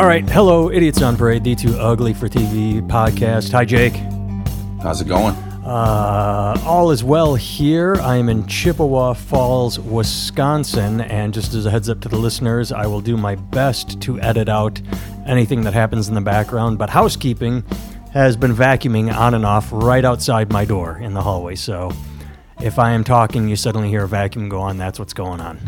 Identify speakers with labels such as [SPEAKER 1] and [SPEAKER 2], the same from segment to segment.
[SPEAKER 1] All right, hello, Idiots on Parade, the Too Ugly for TV podcast. Hi, Jake.
[SPEAKER 2] How's it going?
[SPEAKER 1] Uh, all is well here. I am in Chippewa Falls, Wisconsin, and just as a heads up to the listeners, I will do my best to edit out anything that happens in the background. But housekeeping has been vacuuming on and off right outside my door in the hallway. So if I am talking, you suddenly hear a vacuum go on, that's what's going on.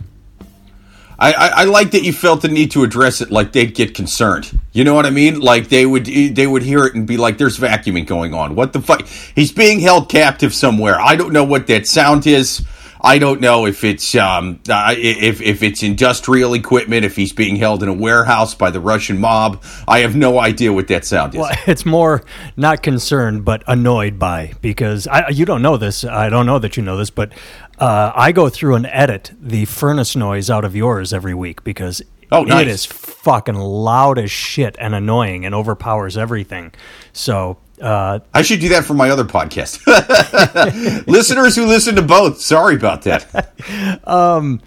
[SPEAKER 2] I, I, I, like that you felt the need to address it like they'd get concerned. You know what I mean? Like they would they would hear it and be like, "There's vacuuming going on. What the fuck? He's being held captive somewhere. I don't know what that sound is. I don't know if it's um, if if it's industrial equipment, if he's being held in a warehouse by the Russian mob. I have no idea what that sound is.
[SPEAKER 1] Well, it's more not concerned, but annoyed by because I, you don't know this. I don't know that you know this, but uh, I go through and edit the furnace noise out of yours every week because
[SPEAKER 2] Oh, nice.
[SPEAKER 1] It is fucking loud as shit and annoying and overpowers everything. So uh,
[SPEAKER 2] I should do that for my other podcast. Listeners who listen to both, sorry about that.
[SPEAKER 1] um,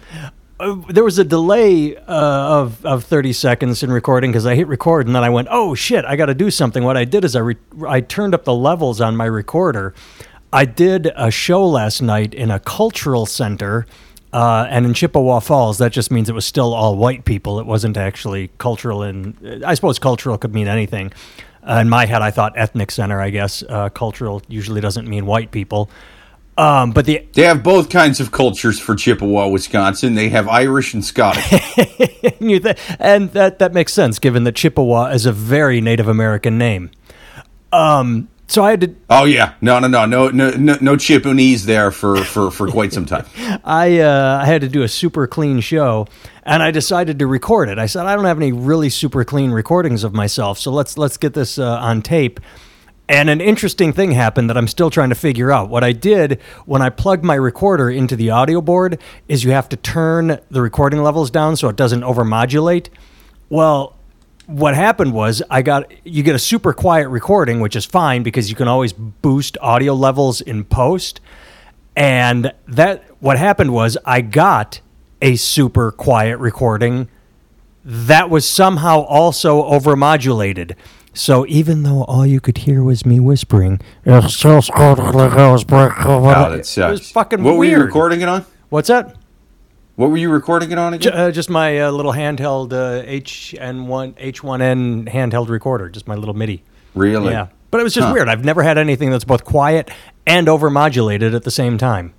[SPEAKER 1] uh, there was a delay uh, of of 30 seconds in recording because I hit record and then I went, oh shit, I got to do something. What I did is I re- I turned up the levels on my recorder. I did a show last night in a cultural center uh, and in Chippewa Falls, that just means it was still all white people. It wasn't actually cultural, and I suppose cultural could mean anything. Uh, in my head, I thought ethnic center. I guess uh, cultural usually doesn't mean white people. Um, but the
[SPEAKER 2] they have both kinds of cultures for Chippewa, Wisconsin. They have Irish and Scottish,
[SPEAKER 1] and that that makes sense given that Chippewa is a very Native American name. Um, so I had to.
[SPEAKER 2] Oh yeah, no, no, no, no, no, no, no Chippewanese there for for for quite some time.
[SPEAKER 1] I uh, I had to do a super clean show, and I decided to record it. I said I don't have any really super clean recordings of myself, so let's let's get this uh, on tape. And an interesting thing happened that I'm still trying to figure out. What I did when I plugged my recorder into the audio board is you have to turn the recording levels down so it doesn't overmodulate. Well, what happened was I got you get a super quiet recording, which is fine because you can always boost audio levels in post. And that what happened was I got a super quiet recording that was somehow also overmodulated. So even though all you could hear was me whispering, it still like I was breaking.
[SPEAKER 2] Oh.
[SPEAKER 1] It was fucking
[SPEAKER 2] what
[SPEAKER 1] weird.
[SPEAKER 2] were you recording it on?
[SPEAKER 1] What's that?
[SPEAKER 2] What were you recording it on again?
[SPEAKER 1] Uh, just my uh, little handheld uh, HN1 H1N handheld recorder, just my little MIDI.
[SPEAKER 2] Really?
[SPEAKER 1] Yeah. But it was just
[SPEAKER 2] Huh.
[SPEAKER 1] weird. I've never had anything that's both quiet and overmodulated at the same time.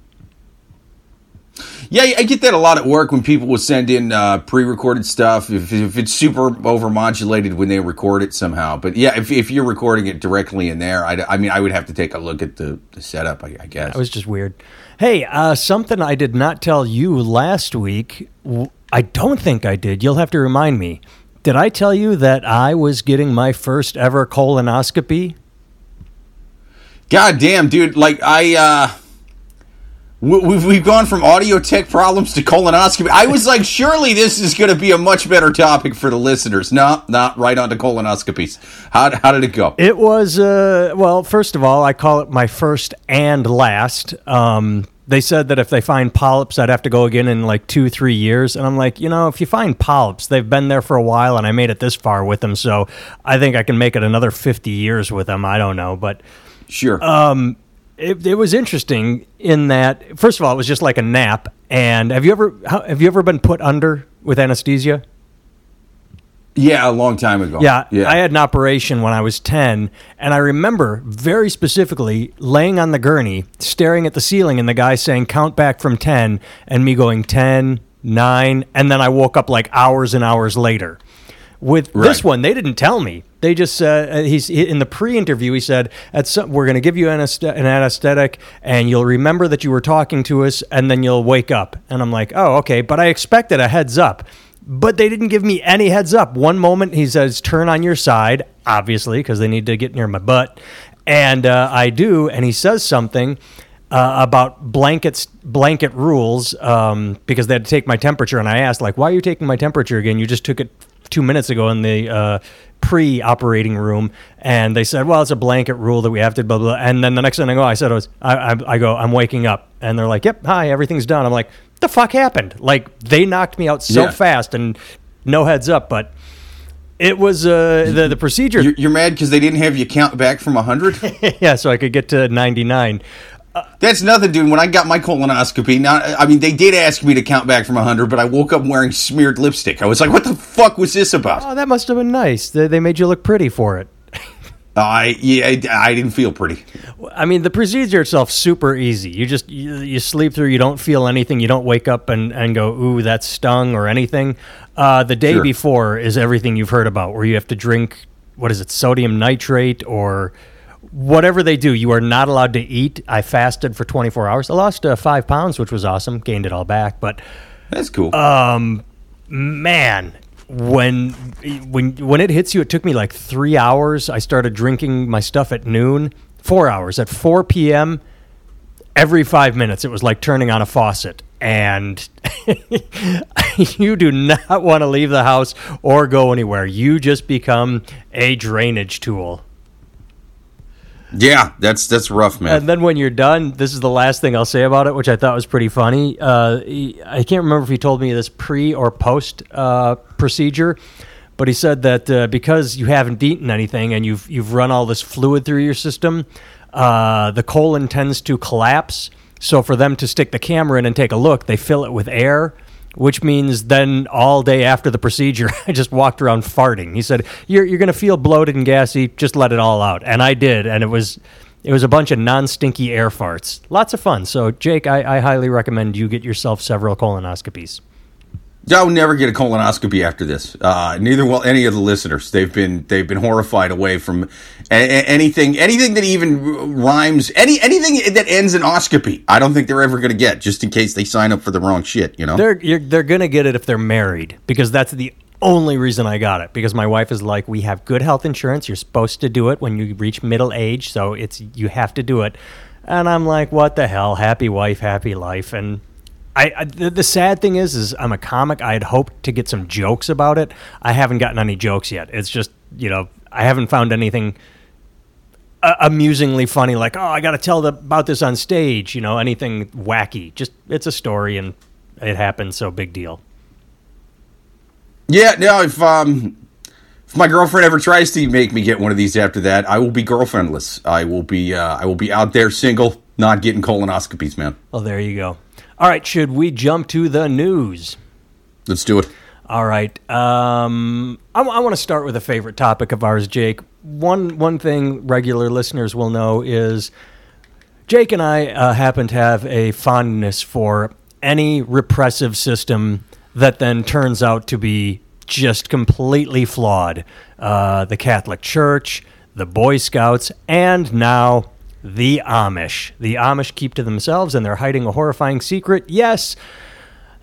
[SPEAKER 2] Yeah, I get that a lot at work when people will send in uh, pre-recorded stuff. If, if it's super overmodulated when they record it somehow, but yeah, if, if you're recording it directly in there, I, I mean, I would have to take a look at the, the setup. I, I guess.
[SPEAKER 1] That was just weird. Hey, uh, something I did not tell you last week. I don't think I did. You'll have to remind me. Did I tell you that I was getting my first ever colonoscopy?
[SPEAKER 2] God damn, dude! Like I, uh, we've we've gone from audio tech problems to colonoscopy. I was like, surely this is going to be a much better topic for the listeners. No, not right on to colonoscopies. How how did it go?
[SPEAKER 1] It was, uh, well, first of all, I call it my first and last. Um, they said that if they find polyps, I'd have to go again in like two, three years. And I'm like, you know, if you find polyps, they've been there for a while and I made it this far with them. So I think I can make it another 50 years with them. I don't know. But
[SPEAKER 2] Sure.
[SPEAKER 1] It, it was interesting in that, first of all, it was just like a nap. And have you ever, how, have you ever been put under with anesthesia?
[SPEAKER 2] yeah, a long time ago.
[SPEAKER 1] Yeah,
[SPEAKER 2] yeah.
[SPEAKER 1] I had an operation when I was 10, and I remember very specifically laying on the gurney, staring at the ceiling, and the guy saying, Count back from 10, and me going 10, 9, and then I woke up like hours and hours later. With this one, they didn't tell me. They just uh, he's in the pre-interview. He said, "At some, we're going to give you an, an anesthetic, and you'll remember that you were talking to us, and then you'll wake up." And I'm like, "Oh, okay." But I expected a heads up, but they didn't give me any heads up. One moment he says, "Turn on your side," obviously because they need to get near my butt, and uh, I do, and he says something. Uh, about blankets, blanket rules, um, because they had to take my temperature, and I asked, like, "Why are you taking my temperature again? You just took it two minutes ago in the uh, pre-operating room, and they said, "Well, it's a blanket rule that we have to blah blah." And then the next thing I go, I said, I, was, I, I, I go, "I'm waking up," and they're like, "Yep, hi, everything's done." I'm like, "The fuck happened?" Like they knocked me out so
[SPEAKER 2] Yeah.
[SPEAKER 1] fast and no heads up, but It was uh, the the procedure.
[SPEAKER 2] You're, you're mad because they didn't have you count back from hundred.
[SPEAKER 1] yeah, so I could get to ninety nine.
[SPEAKER 2] That's nothing, dude. When I got my colonoscopy, now I mean they did ask me to count back from hundred, but I woke up wearing smeared lipstick. I was like, "What the fuck was this about?"
[SPEAKER 1] Oh, that must have been nice. They, they made you look pretty for it.
[SPEAKER 2] I yeah, I didn't feel pretty.
[SPEAKER 1] I mean, the procedure itself super easy. You just you, you sleep through. You don't feel anything. You don't wake up and, and go, "Ooh, that stung" or anything. Uh, the day
[SPEAKER 2] Sure.
[SPEAKER 1] before is everything you've heard about, where you have to drink what is it, sodium nitrate or whatever they do. You are not allowed to eat. I fasted for 24 hours. I lost uh, five pounds, which was awesome. Gained it all back, but
[SPEAKER 2] That's cool.
[SPEAKER 1] Um, man when when when it hits you it took me like three hours i started drinking my stuff at noon four hours at 4 p.m every five minutes it was like turning on a faucet and you do not want to leave the house or go anywhere you just become a drainage tool
[SPEAKER 2] yeah, that's that's rough, man.
[SPEAKER 1] And then when you're done, this is the last thing I'll say about it, which I thought was pretty funny. Uh, he, I can't remember if he told me this pre or post uh, procedure, but he said that uh, because you haven't eaten anything and you've you've run all this fluid through your system, uh, the colon tends to collapse. So for them to stick the camera in and take a look, they fill it with air. Which means then all day after the procedure, I just walked around farting. He said, "You're you're gonna feel bloated and gassy. Just let it all out." And I did, and it was it was a bunch of non-stinky air farts. Lots of fun. So, Jake, I, I highly recommend you get yourself several colonoscopies.
[SPEAKER 2] I will never get a colonoscopy after this. Uh, neither will any of the listeners. They've been they've been horrified away from a- a- anything anything that even rhymes any anything that ends in oscopy. I don't think they're ever going to get. Just in case they sign up for the wrong shit. You know.
[SPEAKER 1] They're they're gonna get it if they're married because that's the only reason I got it. Because my wife is like, we have good health insurance. You're supposed to do it when you reach middle age, so it's you have to do it. And I'm like, what the hell? Happy wife, happy life. And I, I the, the sad thing is, is I'm a comic. I had hoped to get some jokes about it. I haven't gotten any jokes yet. It's just you know I haven't found anything uh, amusingly funny. Like, oh, I got to tell the, about this on stage. You know, anything wacky. Just it's a story and it happened. So big deal.
[SPEAKER 2] Yeah, no. If um, if my girlfriend ever tries to make me get one of these after that, I will be girlfriendless. I will be uh, I will be out there single, not getting colonoscopies, man.
[SPEAKER 1] Well, there you go. All right, should we jump to the news?
[SPEAKER 2] Let's do it.
[SPEAKER 1] All right. Um, I, want to start with a favorite topic of ours, Jake. One one thing regular listeners will know is Jake and I uh, happen to have a fondness for any repressive system that then turns out to be just completely flawed. Uh, the Catholic Church, the Boy Scouts, and now the Amish. The Amish keep to themselves and they're hiding a horrifying secret. Yes.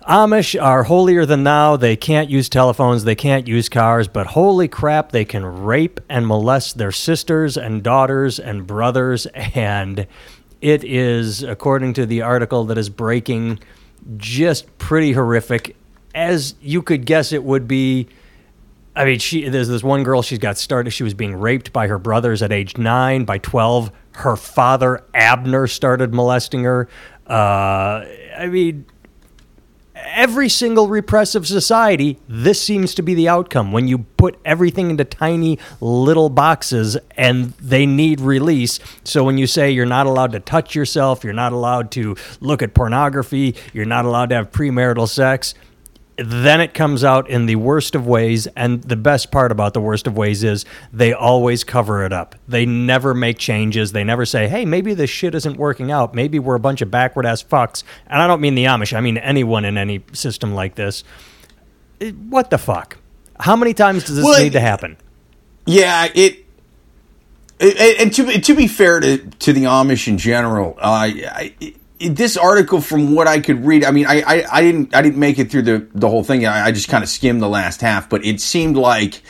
[SPEAKER 1] Amish are holier than thou. They can't use telephones, they can't use cars, but holy crap, they can rape and molest their sisters and daughters and brothers. And it is, according to the article that is breaking, just pretty horrific. As you could guess, it would be. I mean, she there's this one girl. She's got started. She was being raped by her brothers at age nine. By twelve, her father Abner started molesting her. Uh, I mean, every single repressive society, this seems to be the outcome. When you put everything into tiny little boxes and they need release. So when you say you're not allowed to touch yourself, you're not allowed to look at pornography, you're not allowed to have premarital sex, then it comes out in the worst of ways. And the best part about the worst of ways is they always cover it up. They never make changes. They never say, hey, maybe this shit isn't working out. Maybe we're a bunch of backward ass fucks. And I don't mean the Amish, I mean anyone in any system like this. It- what the fuck? How many times does this
[SPEAKER 2] Well,
[SPEAKER 1] need to happen?
[SPEAKER 2] Yeah, it. it- And to to be fair to to the Amish in general, uh, I, it, this article, from what I could read, I mean, I, I, I didn't I didn't make it through the the whole thing. I, I just kind of skimmed the last half, but it seemed like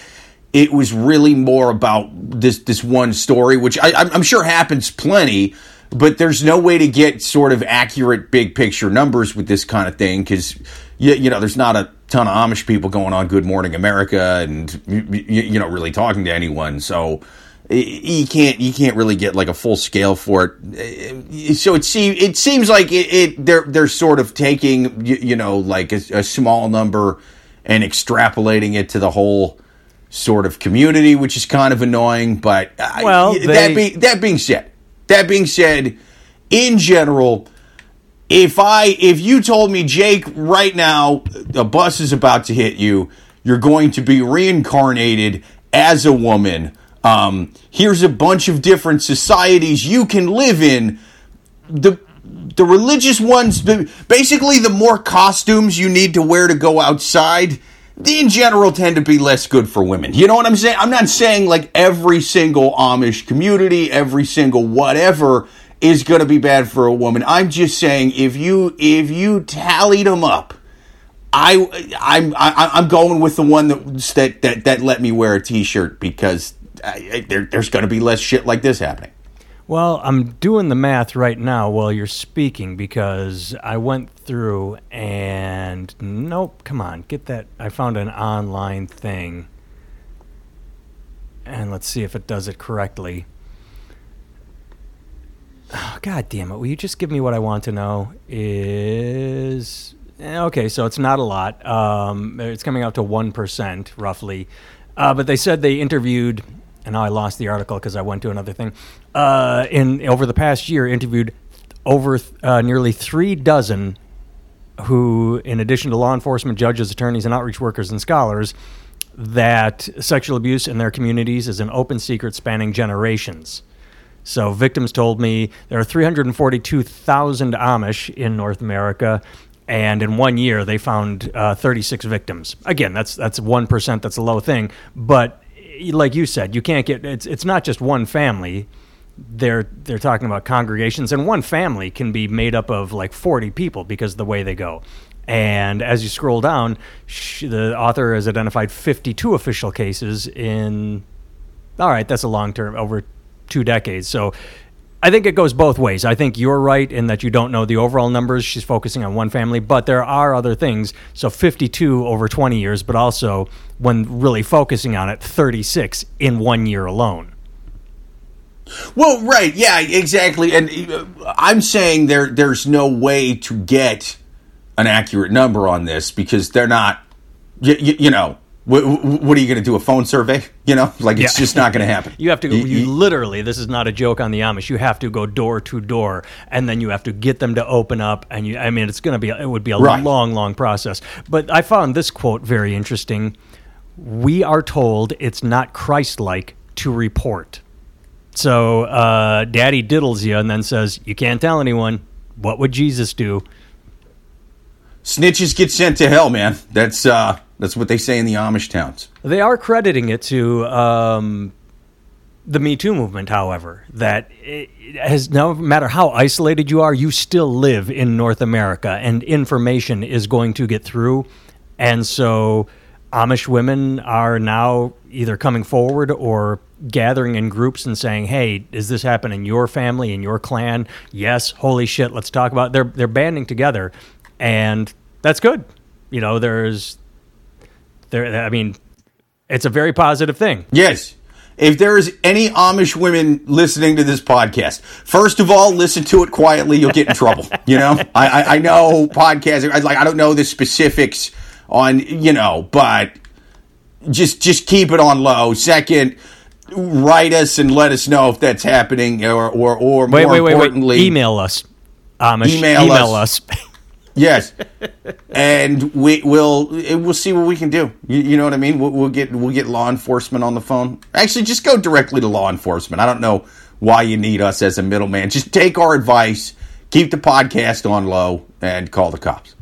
[SPEAKER 2] it was really more about this this one story, which I, I'm sure happens plenty. But there's no way to get sort of accurate big picture numbers with this kind of thing because you, you know there's not a ton of Amish people going on Good Morning America and you, you know really talking to anyone. So you can't you can't really get like a full scale for it. So it seems it seems like it, it they're they're sort of taking you, you know like a, a small number and extrapolating it to the whole sort of community, which is kind of annoying. But I-
[SPEAKER 1] Well,
[SPEAKER 2] that
[SPEAKER 1] they-
[SPEAKER 2] being that being said, that being said, in general, if I if you told me Jake right now a bus is about to hit you, you're going to be reincarnated as a woman. Um, here's a bunch of different societies you can live in. The the religious ones, basically, the more costumes you need to wear to go outside, they in general tend to be less good for women. You know what I'm saying? I'm not saying like every single Amish community, every single whatever is going to be bad for a woman. I'm just saying if you if you tallied them up, I I'm I, I'm going with the one that that that, that let me wear a t-shirt because I, there, there's going to be less shit like this happening.
[SPEAKER 1] Well, I'm doing the math right now while you're speaking because I went through and nope, come on, get that. I found an online thing. And let's see if it does it correctly. Oh, God damn it. Will you just give me what I want to know? Is. eh, Okay, so it's not a lot. Um, it's coming out to 1% roughly. Uh, but they said they interviewed, and I lost the article because I went to another thing. Uh, in over the past year, interviewed over uh, nearly three dozen who, in addition to law enforcement, judges, attorneys, and outreach workers and scholars, that sexual abuse in their communities is an open secret spanning generations. So victims told me there are 342,000 Amish in North America, and in one year they found uh, 36 victims. Again, that's that's one percent. That's a low thing, but like you said, you can't get it's it's not just one family. They're they're talking about congregations, and one family can be made up of like 40 people because of the way they go. And as you scroll down, sh- the author has identified 52 official cases in all right, that's a long term, over two decades. So I think it goes both ways. I think you're right in that you don't know the overall numbers. She's focusing on one family, but there are other things. So 52 over 20 years, but also when really focusing on it, 36 in one year alone.
[SPEAKER 2] Well, right, yeah, exactly. And uh, I'm saying there there's no way to get an accurate number on this because they're not. You, you, you know, what, what are you going to do? A phone survey? You know, like it's
[SPEAKER 1] Yeah.
[SPEAKER 2] just not going to happen.
[SPEAKER 1] You have to,
[SPEAKER 2] You-
[SPEAKER 1] you, literally, this is not a joke on the Amish. You have to go door to door, and then you have to get them to open up. And you, I mean, it's going to be, it would be a
[SPEAKER 2] Right.
[SPEAKER 1] long, long process. But I found this quote very interesting. We are told it's not Christ like to report. So uh, Daddy diddles you and then says, You can't tell anyone. What would Jesus do?
[SPEAKER 2] snitches get sent to hell, man. That's uh, that's what they say in the Amish towns.
[SPEAKER 1] They are crediting it to um, the Me Too movement, however, that has no matter how isolated you are, you still live in North America, and information is going to get through. And so, Amish women are now either coming forward or gathering in groups and saying, "Hey, does this happen in your family, in your clan?" Yes. Holy shit, let's talk about. It. They're they're banding together, and that's good. You know, there's there. I mean, it's a very positive thing.
[SPEAKER 2] Yes. If there's any Amish women listening to this podcast, first of all, listen to it quietly. You'll get in trouble. You know, I, I, I know podcasting. I, like I don't know the specifics on you know, but just just keep it on low. Second, write us and let us know if that's happening, or or or
[SPEAKER 1] Wait,
[SPEAKER 2] more
[SPEAKER 1] wait, wait,
[SPEAKER 2] importantly.
[SPEAKER 1] Email us. Amish.
[SPEAKER 2] Email
[SPEAKER 1] Email,
[SPEAKER 2] us.
[SPEAKER 1] us.
[SPEAKER 2] Yes, and we will we'll see what we can do. You, you know what I mean? We'll, we'll get we'll get law enforcement on the phone. Actually, just go directly to law enforcement. I don't know why you need us as a middleman. Just take our advice, keep the podcast on low, and call the cops.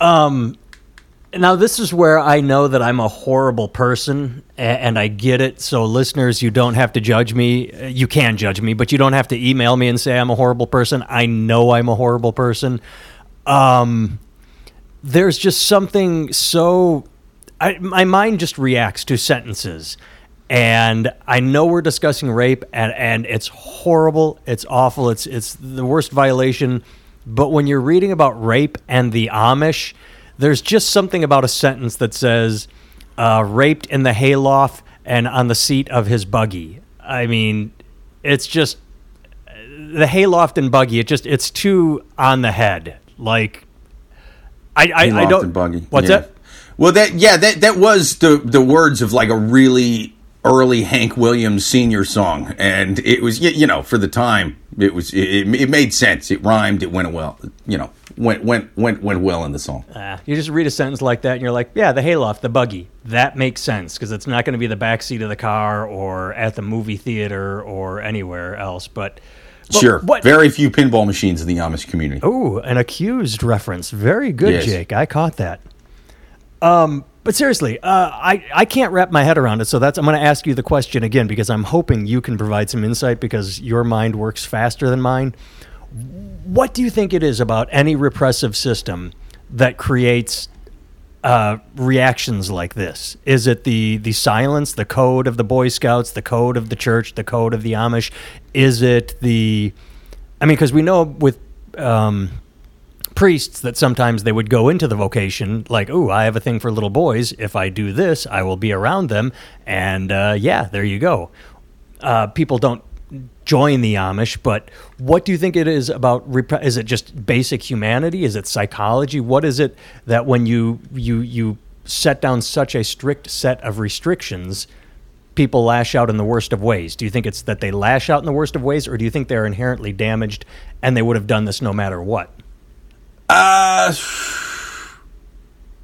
[SPEAKER 2] Um.
[SPEAKER 1] now, this is where I know that I'm a horrible person, and I get it. So, listeners, you don't have to judge me. Uh, You can judge me, but you don't have to email me and say I'm a horrible person. I know I'm a horrible person. Um, there's just something so. I, my mind just reacts to sentences. And I know we're discussing rape, and, and it's horrible. It's awful. It's it's the worst violation. But when you're reading about rape and the Amish, there's just something about a sentence that says, uh, "raped in the hayloft and on the seat of his buggy." I mean, it's just the hayloft and buggy. It just it's too on the head. Like I I, I don't.
[SPEAKER 2] and buggy.
[SPEAKER 1] What's
[SPEAKER 2] Yeah.
[SPEAKER 1] that?
[SPEAKER 2] Well, that yeah, that that was the the words of like a really early Hank Williams senior song, and it was you know for the time it was it, it made sense. It rhymed. It went well. You know went went went went well in the song.
[SPEAKER 1] Uh, you just read a sentence like that, and you're like, yeah, the hayloft, the buggy, that makes sense because it's not going to be the back seat of the car or at the movie theater or anywhere else, but.
[SPEAKER 2] Sure.
[SPEAKER 1] What,
[SPEAKER 2] Very few pinball machines in the Amish community.
[SPEAKER 1] Oh, an accused reference. Very good,
[SPEAKER 2] Yes.
[SPEAKER 1] Jake. I caught that. Um, but seriously, uh, I I can't wrap my head around it. So that's I'm going to ask you the question again because I'm hoping you can provide some insight because your mind works faster than mine. What do you think it is about any repressive system that creates uh, reactions like this? Is it the the silence, the code of the Boy Scouts, the code of the church, the code of the Amish? Is it the I mean, because we know with um, priests that sometimes they would go into the vocation like, "Oh, I have a thing for little boys. If I do this, I will be around them." And uh, yeah, there you go. Uh, people don't join the Amish, but what do you think it is about? Rep- is it just basic humanity? Is it psychology? What is it that when you you you set down such a strict set of restrictions? people lash out in the worst of ways? Do you think it's that they lash out in the worst of ways, or do you think they're inherently damaged and they would have done this no matter what?
[SPEAKER 2] Uh,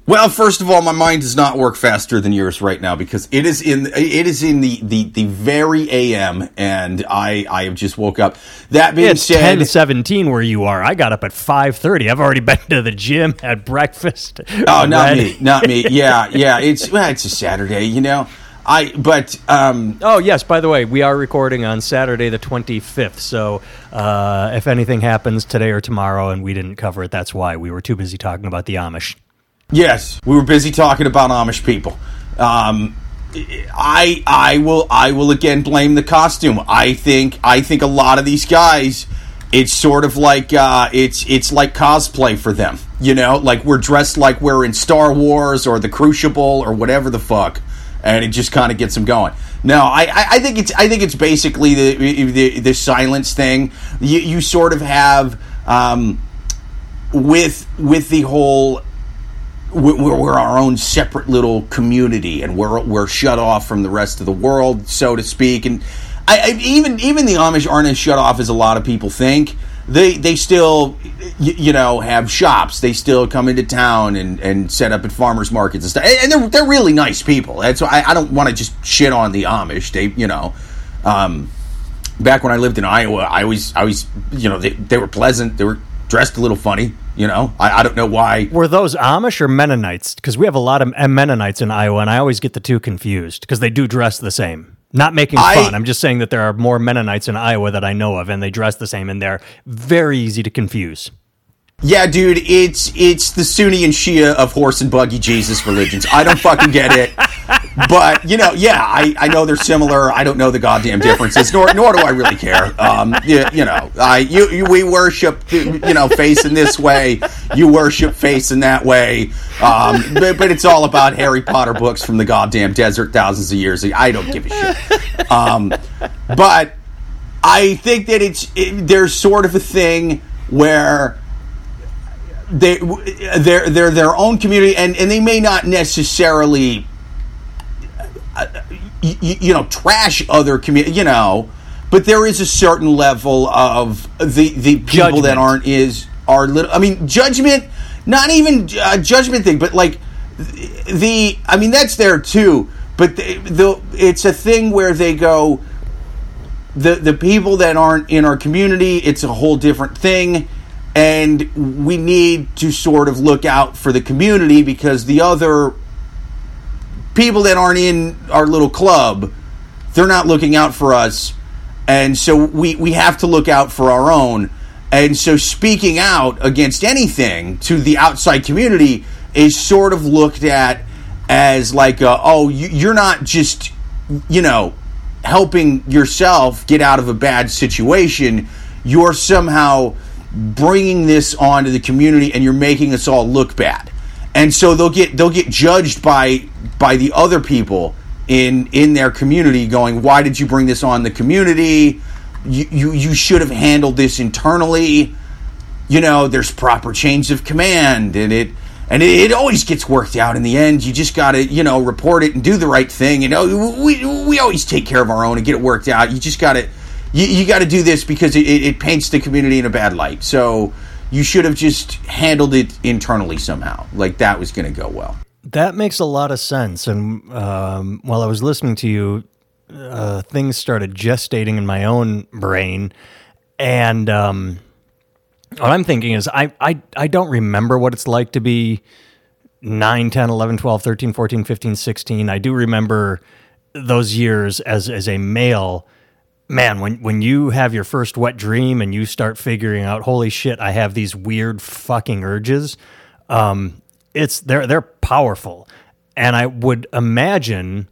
[SPEAKER 2] well, first of all, my mind does not work faster than yours right now because it is in it is in the the, the very AM, and I I have just woke up. That being
[SPEAKER 1] It's
[SPEAKER 2] said,
[SPEAKER 1] ten seventeen where you are. I got up at five thirty. I've already been to the gym, had breakfast.
[SPEAKER 2] Oh, not
[SPEAKER 1] read-
[SPEAKER 2] me, not me. Yeah, yeah. It's well, it's a Saturday, you know. I but um
[SPEAKER 1] Oh yes. By the way, we are recording on Saturday the twenty fifth. So uh, if anything happens today or tomorrow and we didn't cover it, that's why we were too busy talking about the Amish.
[SPEAKER 2] Yes, we were busy talking about Amish people. Um, I I will I will again blame the costume. I think I think a lot of these guys. It's sort of like uh, it's it's like cosplay for them, you know. Like we're dressed like we're in Star Wars or the Crucible or whatever the fuck, and it just kind of gets them going. No, I, I, I think it's I think it's basically the the, the silence thing. You, you sort of have um, with with the whole we're, we're our own separate little community, and we're we're shut off from the rest of the world, so to speak. And I, I even even the Amish aren't as shut off as a lot of people think. They they still you, you know have shops. They still come into town and, and set up at farmers markets and stuff. And they're they're really nice people. That's why I, I don't want to just shit on the Amish. They you know. Um, back when I lived in Iowa, I always, I always, you know, they, they were pleasant. They were dressed a little funny. You know, I, I don't know why.
[SPEAKER 1] Were those Amish or Mennonites? Because we have a lot of Mennonites in Iowa, and I always get the two confused because they do dress the same. Not making
[SPEAKER 2] I-
[SPEAKER 1] fun. I'm just saying that there are more Mennonites in Iowa that I know of, and they dress the same, and they're very easy to confuse.
[SPEAKER 2] Yeah, dude, it's it's the Sunni and Shia of horse and buggy Jesus religions. I don't fucking get it. But you know, yeah, I, I know they're similar. I don't know the goddamn differences, nor nor do I really care. Um, you, you know, I you, you we worship you know facing this way, you worship facing that way. Um, but, but it's all about Harry Potter books from the goddamn desert thousands of years. I don't give a shit. Um, but I think that it's it, there's sort of a thing where they they're they're their own community and and they may not necessarily uh, you, you know trash other community you know but there is a certain level of the the people
[SPEAKER 1] Judgment.
[SPEAKER 2] that aren't is are little i mean judgment not even uh, judgment thing but like the i mean that's there too but the, the it's a thing where they go the the people that aren't in our community it's a whole different thing and we need to sort of look out for the community because the other people that aren't in our little club they're not looking out for us. And so we we have to look out for our own. And so speaking out against anything to the outside community is sort of looked at as like a, oh you, you're not just you know helping yourself get out of a bad situation. You're somehow bringing this onto the community and you're making us all look bad and so they'll get they'll get judged by by the other people in in their community going why did you bring this on the community you you, you should have handled this internally you know there's proper chains of command and it and it, it, always gets worked out in the end. You just got to, you know, report it and do the right thing. You know, we, we always take care of our own and get it worked out. You just got to, you, you got to do this because it, it, paints the community in a bad light. So you should have just handled it internally somehow. Like that was going to go well.
[SPEAKER 1] That makes a lot of sense. And um, while I was listening to you, uh, things started gestating in my own brain. And, um, what I'm thinking is I, I, I don't remember what it's like to be 9, 10, 11, 12, 13, 14, 15, 16. I do remember those years as, as a male. Man, when, when you have your first wet dream and you start figuring out, holy shit, I have these weird fucking urges, um, it's they're they're powerful. And I would imagine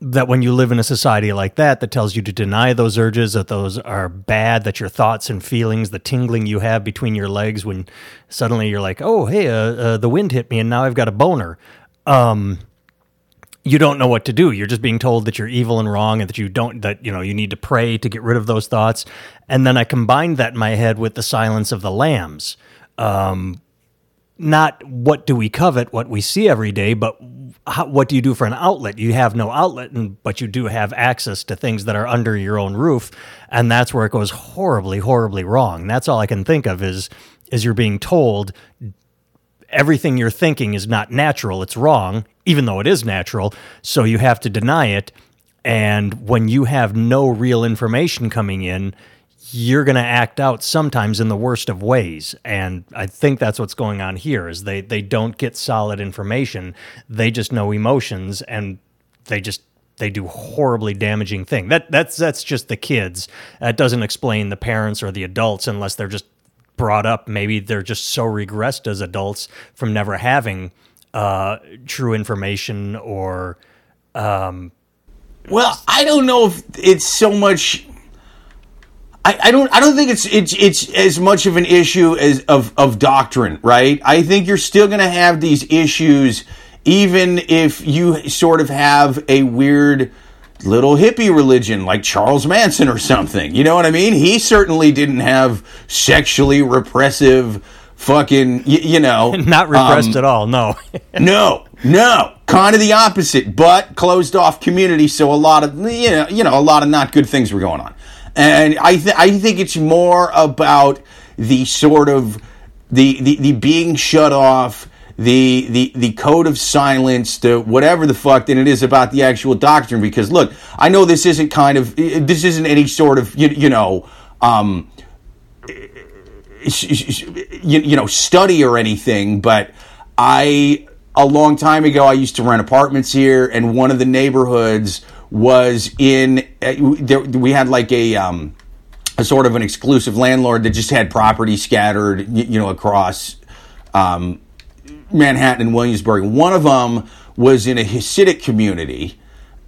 [SPEAKER 1] that when you live in a society like that that tells you to deny those urges that those are bad that your thoughts and feelings the tingling you have between your legs when suddenly you're like oh hey uh, uh, the wind hit me and now i've got a boner um, you don't know what to do you're just being told that you're evil and wrong and that you don't that you know you need to pray to get rid of those thoughts and then i combined that in my head with the silence of the lambs um, not what do we covet, what we see every day, but how, what do you do for an outlet? You have no outlet, and, but you do have access to things that are under your own roof, and that's where it goes horribly, horribly wrong. That's all I can think of is is you're being told everything you're thinking is not natural; it's wrong, even though it is natural. So you have to deny it. And when you have no real information coming in, you're going to act out sometimes in the worst of ways and i think that's what's going on here is they they don't get solid information they just know emotions and they just they do horribly damaging thing that that's that's just the kids that doesn't explain the parents or the adults unless they're just brought up maybe they're just so regressed as adults from never having uh, true information or um,
[SPEAKER 2] well i don't know if it's so much I, I, don't I don't think it's it's it's as much of an issue as of, of doctrine, right? I think you're still gonna have these issues even if you sort of have a weird little hippie religion like Charles Manson or something. You know what I mean? He certainly didn't have sexually repressive fucking you, you know
[SPEAKER 1] not repressed um, at all no
[SPEAKER 2] no no kind of the opposite but closed off community so a lot of you know you know a lot of not good things were going on and I th- I think it's more about the sort of the, the, the being shut off, the, the the code of silence, the whatever the fuck than it is about the actual doctrine. Because look, I know this isn't kind of this isn't any sort of you, you know um, you, you know study or anything, but I a long time ago I used to rent apartments here, and one of the neighborhoods was in uh, there, we had like a um, a sort of an exclusive landlord that just had property scattered you know across um, Manhattan and Williamsburg. One of them was in a Hasidic community,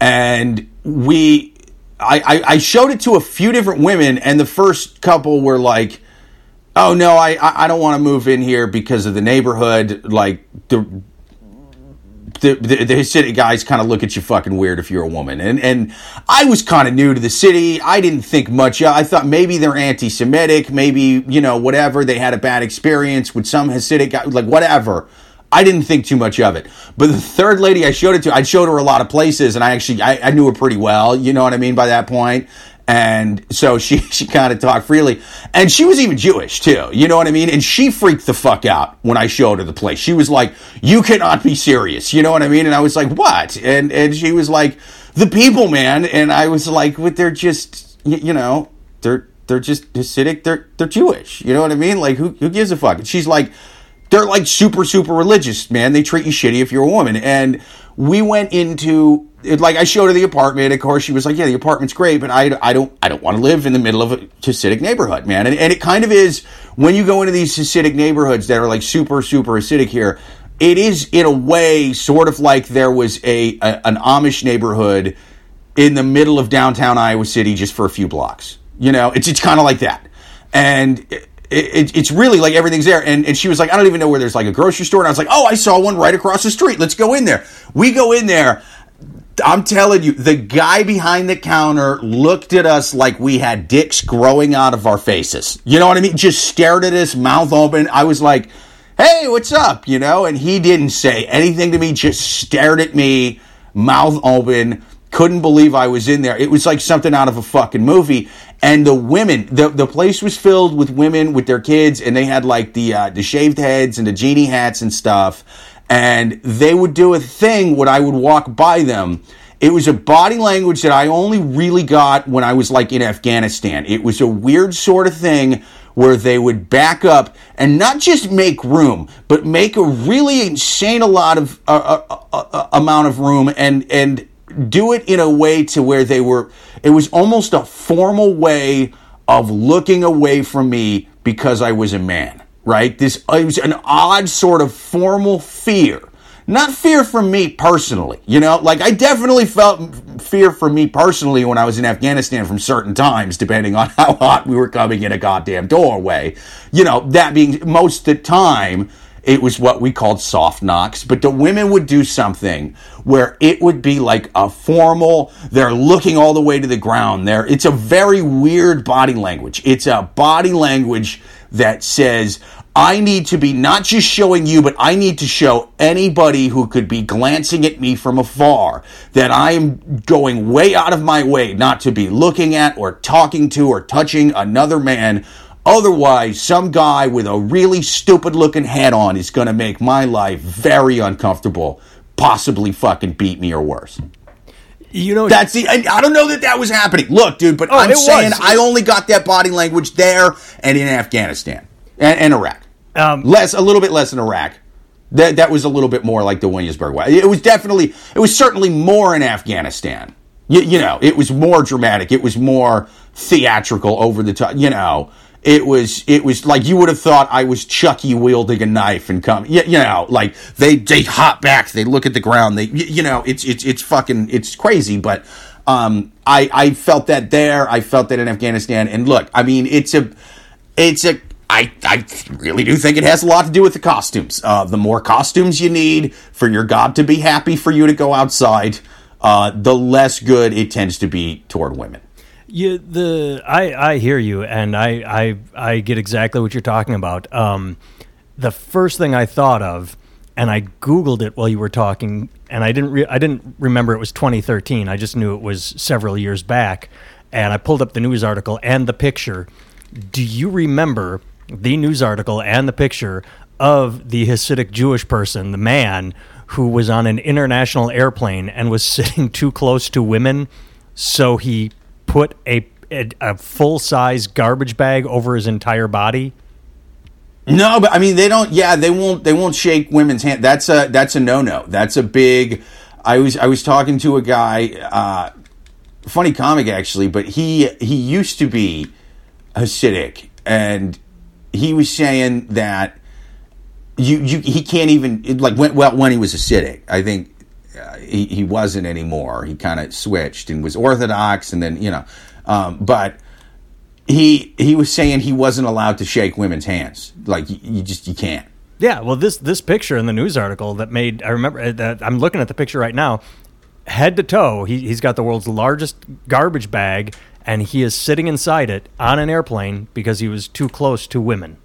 [SPEAKER 2] and we I, I showed it to a few different women, and the first couple were like. Oh no, I I don't want to move in here because of the neighborhood. Like the the, the, the Hasidic guys kind of look at you fucking weird if you're a woman. And and I was kind of new to the city. I didn't think much. I thought maybe they're anti-Semitic, maybe you know whatever. They had a bad experience with some Hasidic guy, like whatever. I didn't think too much of it. But the third lady I showed it to, I showed her a lot of places, and I actually I, I knew her pretty well. You know what I mean by that point and so she she kind of talked freely. And she was even jewish too you know what i mean? And she freaked the fuck out when i showed her the place. She was like you cannot be serious you know what i mean? And i was like what? And and she was like the people man. And i was like well, they're just you know they're they're just hasidic they're they're jewish you know what i mean? Like who, who gives a fuck? And she's like they're like super super religious man. They treat you shitty if you're a woman. And we went into it, like I showed her the apartment. Of course, she was like, "Yeah, the apartment's great, but I, I don't I don't want to live in the middle of a Hasidic neighborhood, man." And, and it kind of is when you go into these Hasidic neighborhoods that are like super super Hasidic here. It is in a way sort of like there was a, a an Amish neighborhood in the middle of downtown Iowa City just for a few blocks. You know, it's it's kind of like that, and. It, it, it's really like everything's there. And, and she was like, I don't even know where there's like a grocery store. And I was like, oh, I saw one right across the street. Let's go in there. We go in there I'm telling you, the guy behind the counter looked at us like we had dicks growing out of our faces. You know what I mean? Just stared at us, mouth open. I was like, hey, what's up? You know, and he didn't say anything to me, just stared at me, mouth open, couldn't believe I was in there. It was like something out of a fucking movie. And the women, the, the place was filled with women with their kids, and they had like the uh, the shaved heads and the genie hats and stuff. And they would do a thing when I would walk by them. It was a body language that I only really got when I was like in Afghanistan. It was a weird sort of thing where they would back up and not just make room, but make a really insane a lot of uh, uh, uh, amount of room and and do it in a way to where they were. It was almost a formal way of looking away from me because I was a man. Right? This it was an odd sort of formal fear not fear for me personally, you know, like I definitely felt fear for me personally when I was in Afghanistan from certain times, depending on how hot we were coming in a goddamn doorway. You know, that being most of the time, it was what we called soft knocks, but the women would do something where it would be like a formal, they're looking all the way to the ground. There, it's a very weird body language. It's a body language that says, I need to be not just showing you, but I need to show anybody who could be glancing at me from afar that I am going way out of my way not to be looking at or talking to or touching another man. Otherwise, some guy with a really stupid looking hat on is going to make my life very uncomfortable, possibly fucking beat me or worse.
[SPEAKER 1] You know,
[SPEAKER 2] that's the. I, I don't know that that was happening. Look, dude, but
[SPEAKER 1] Oh,
[SPEAKER 2] I'm saying
[SPEAKER 1] was.
[SPEAKER 2] I only got that body language there and in Afghanistan and, and Iraq.
[SPEAKER 1] Um,
[SPEAKER 2] less, a little bit less in Iraq. That that was a little bit more like the Williamsburg way. It was definitely, it was certainly more in Afghanistan. You, you know, it was more dramatic. It was more theatrical, over the top. You know, it was it was like you would have thought I was Chucky wielding a knife and come. You, you know, like they they hop back, they look at the ground. They you, you know, it's it's it's fucking it's crazy, but. Um, I, I felt that there. I felt that in Afghanistan. And look, I mean, it's a, it's a, I, I really do think it has a lot to do with the costumes. Uh, the more costumes you need for your God to be happy for you to go outside, uh, the less good it tends to be toward women.
[SPEAKER 1] You the I I hear you, and I I I get exactly what you're talking about. Um, the first thing I thought of, and I googled it while you were talking, and I didn't re- I didn't remember it was 2013. I just knew it was several years back, and I pulled up the news article and the picture. Do you remember the news article and the picture of the Hasidic Jewish person, the man who was on an international airplane and was sitting too close to women, so he put a a, a full size garbage bag over his entire body.
[SPEAKER 2] No, but I mean they don't. Yeah, they won't. They won't shake women's hand. That's a that's a no no. That's a big. I was I was talking to a guy, uh, funny comic actually, but he he used to be Hasidic, and he was saying that you you he can't even like when well when he was Hasidic. I think he he wasn't anymore. He kind of switched and was Orthodox, and then you know, um, but he he was saying he wasn't allowed to shake women's hands. Like you, you just you can't.
[SPEAKER 1] Yeah, well, this this picture in the news article that made I remember uh, that I'm looking at the picture right now, head to toe. He, he's got the world's largest garbage bag, and he is sitting inside it on an airplane because he was too close to women.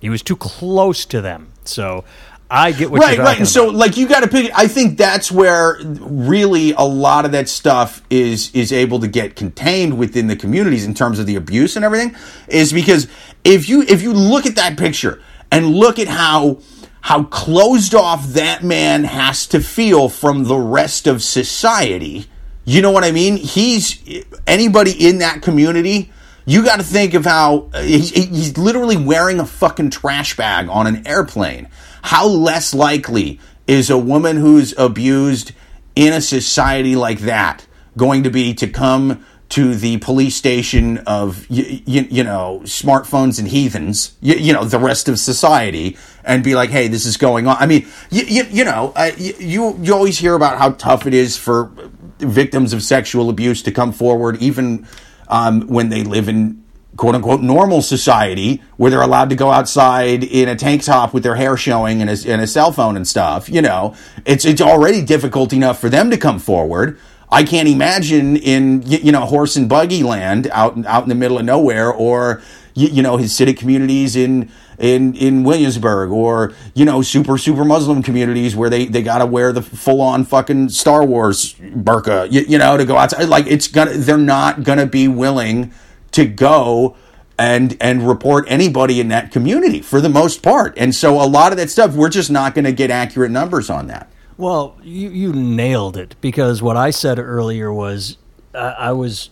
[SPEAKER 1] He was too close to them. So I get what
[SPEAKER 2] right, right. And so,
[SPEAKER 1] about.
[SPEAKER 2] like, you got to pick. I think that's where really a lot of that stuff is is able to get contained within the communities in terms of the abuse and everything. Is because if you if you look at that picture and look at how how closed off that man has to feel from the rest of society. You know what I mean? He's anybody in that community. You got to think of how he's, he's literally wearing a fucking trash bag on an airplane. How less likely is a woman who's abused in a society like that going to be to come to the police station of you, you, you know smartphones and heathens you, you know the rest of society and be like hey this is going on? I mean you, know you you always hear about how tough it is for victims of sexual abuse to come forward even um, when they live in quote unquote normal society where they're allowed to go outside in a tank top with their hair showing and a, and a cell phone and stuff you know it's it's already difficult enough for them to come forward I can't imagine in you know horse and buggy land out out in the middle of nowhere, or you, know Hasidic communities in in in Williamsburg or you know super super Muslim communities where they they got to wear the full on fucking Star Wars burqa, you, you know, to go outside. Like it's gonna, they're not gonna be willing to go and and report anybody in that community for the most part. And so a lot of that stuff, we're just not going to get accurate numbers on that.
[SPEAKER 1] Well, you, you nailed it because what I said earlier was uh, I was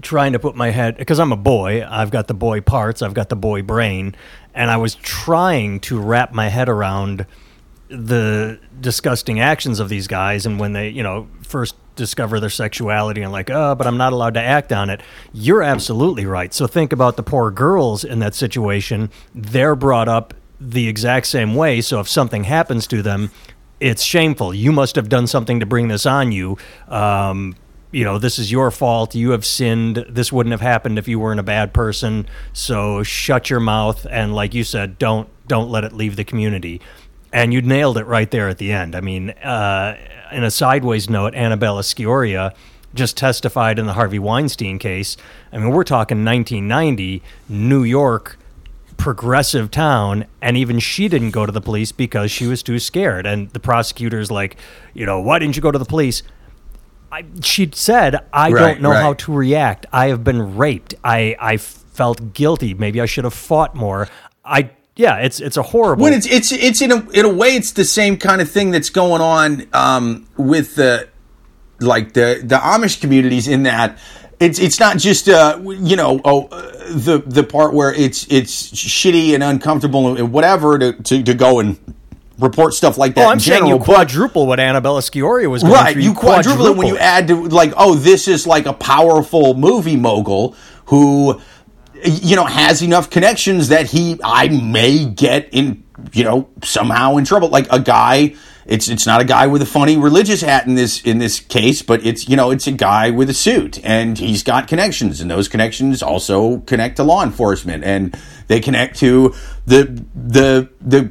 [SPEAKER 1] trying to put my head because I'm a boy. I've got the boy parts. I've got the boy brain, and I was trying to wrap my head around the disgusting actions of these guys and when they, you know, first discover their sexuality and like, oh, but I'm not allowed to act on it. You're absolutely right. So think about the poor girls in that situation. They're brought up the exact same way. So if something happens to them, it's shameful. You must have done something to bring this on you. Um, you know, this is your fault. You have sinned. This wouldn't have happened if you weren't a bad person. So shut your mouth and, like you said, don't don't let it leave the community. And you nailed it right there at the end. I mean, uh, in a sideways note, Annabella Sciorra just testified in the Harvey Weinstein case. I mean, we're talking 1990, New York, progressive town, and even she didn't go to the police because she was too scared. And the prosecutor's like, you know, why didn't you go to the police? I, she said, I
[SPEAKER 2] Right,
[SPEAKER 1] don't know
[SPEAKER 2] right.
[SPEAKER 1] how to react. I have been raped. I, I felt guilty. Maybe I should have fought more. I yeah, it's it's a horrible.
[SPEAKER 2] When it's it's it's in a in a way it's the same kind of thing that's going on um, with the like the the Amish communities in that it's it's not just uh, you know oh uh, the the part where it's it's shitty and uncomfortable and whatever to to, to go and report stuff like that.
[SPEAKER 1] oh, I'm
[SPEAKER 2] in
[SPEAKER 1] saying
[SPEAKER 2] general,
[SPEAKER 1] you quadruple what Annabella Sciorra was going
[SPEAKER 2] right
[SPEAKER 1] through.
[SPEAKER 2] you quadruple it when you add to like oh this is like a powerful movie mogul who you know has enough connections that he i may get in you know somehow in trouble. Like a guy it's it's not a guy with a funny religious hat in this in this case but it's you know it's a guy with a suit and he's got connections and those connections also connect to law enforcement and they connect to the the the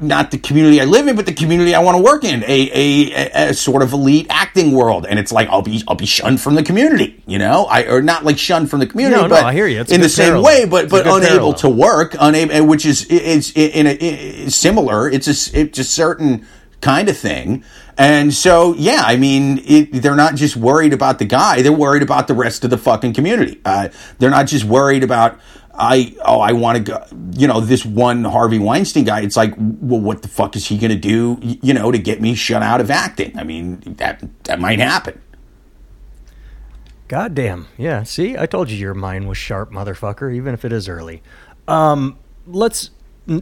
[SPEAKER 2] not the community I live in, but the community I want to work in, a, a, a sort of elite acting world. And it's like, I'll be, I'll be shunned from the community, you know, I, or not like shunned from the community,
[SPEAKER 1] No, no,
[SPEAKER 2] but
[SPEAKER 1] I hear you. It's
[SPEAKER 2] in the same
[SPEAKER 1] parallel.
[SPEAKER 2] way, but,
[SPEAKER 1] It's
[SPEAKER 2] but unable
[SPEAKER 1] parallel.
[SPEAKER 2] to work, unable, which is, it's in a, similar. It's a, it's a certain kind of thing. And so, yeah, I mean, it, they're not just worried about the guy; they're worried about the rest of the fucking community. Uh, they're not just worried about I oh I want to go you know this one Harvey Weinstein guy. It's like, well, what the fuck is he going to do? You know, to get me shut out of acting? I mean, that that might happen.
[SPEAKER 1] God damn. Yeah. See, I told you your mind was sharp, motherfucker, even if it is early. Um, let's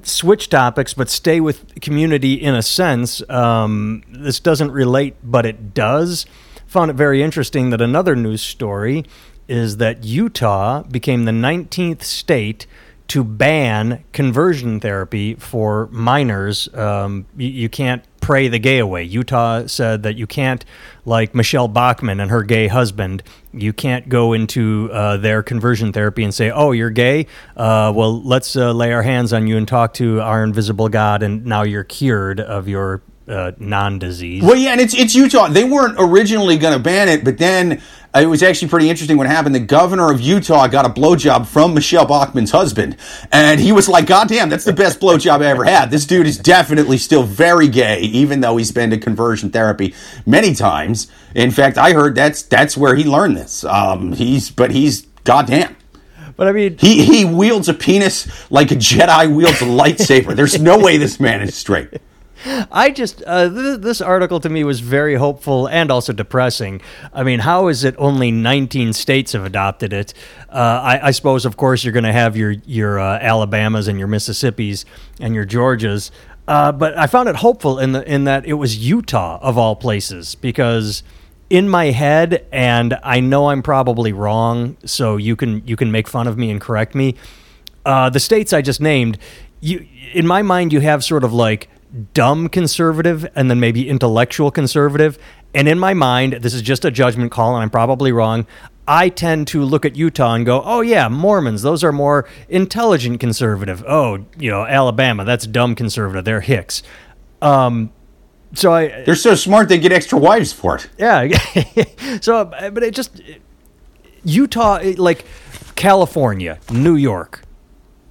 [SPEAKER 1] switch topics, but stay with community in a sense. Um, this doesn't relate, but it does. Found it very interesting that another news story is that Utah became the 19th state to ban conversion therapy for minors. Um, you, you can't pray the gay away. Utah said that you can't, like Michele Bachmann and her gay husband, you can't go into uh, their conversion therapy and say, "Oh, you're gay. Uh, well, let's uh, lay our hands on you and talk to our invisible God, and now you're cured of your uh, non-disease."
[SPEAKER 2] Well, yeah, and it's it's Utah. They weren't originally going to ban it, but then uh, it was actually pretty interesting what happened. The governor of Utah got a blowjob from Michele Bachmann's husband, and he was like, "God damn, that's the best blowjob I ever had." This dude is definitely still very gay, even though he's been to conversion therapy many times. In fact, I heard that's that's where he learned this. Um, he's but he's goddamn.
[SPEAKER 1] But I mean,
[SPEAKER 2] He he wields a penis like a Jedi wields a lightsaber. There's no way this man is straight.
[SPEAKER 1] I just uh, th- this article to me was very hopeful and also depressing. I mean, how is it only 19 states have adopted it? Uh, I, I suppose, of course, you're going to have your your uh, Alabamas and your Mississippis and your Georgias. Uh, but I found it hopeful in the in that it was Utah of all places because in my head, and I know I'm probably wrong, so you can you can make fun of me and correct me. Uh, the states I just named, you in my mind, you have sort of like dumb conservative and then maybe intellectual conservative. And in my mind, this is just a judgment call, and I'm probably wrong. I tend to look at Utah and go, "Oh yeah, Mormons. Those are more intelligent conservative. Oh, you know, Alabama. That's dumb conservative. They're Hicks." Um, so I,
[SPEAKER 2] They're so smart they get extra wives for it.
[SPEAKER 1] yeah. so, but it just Utah, like California, New York,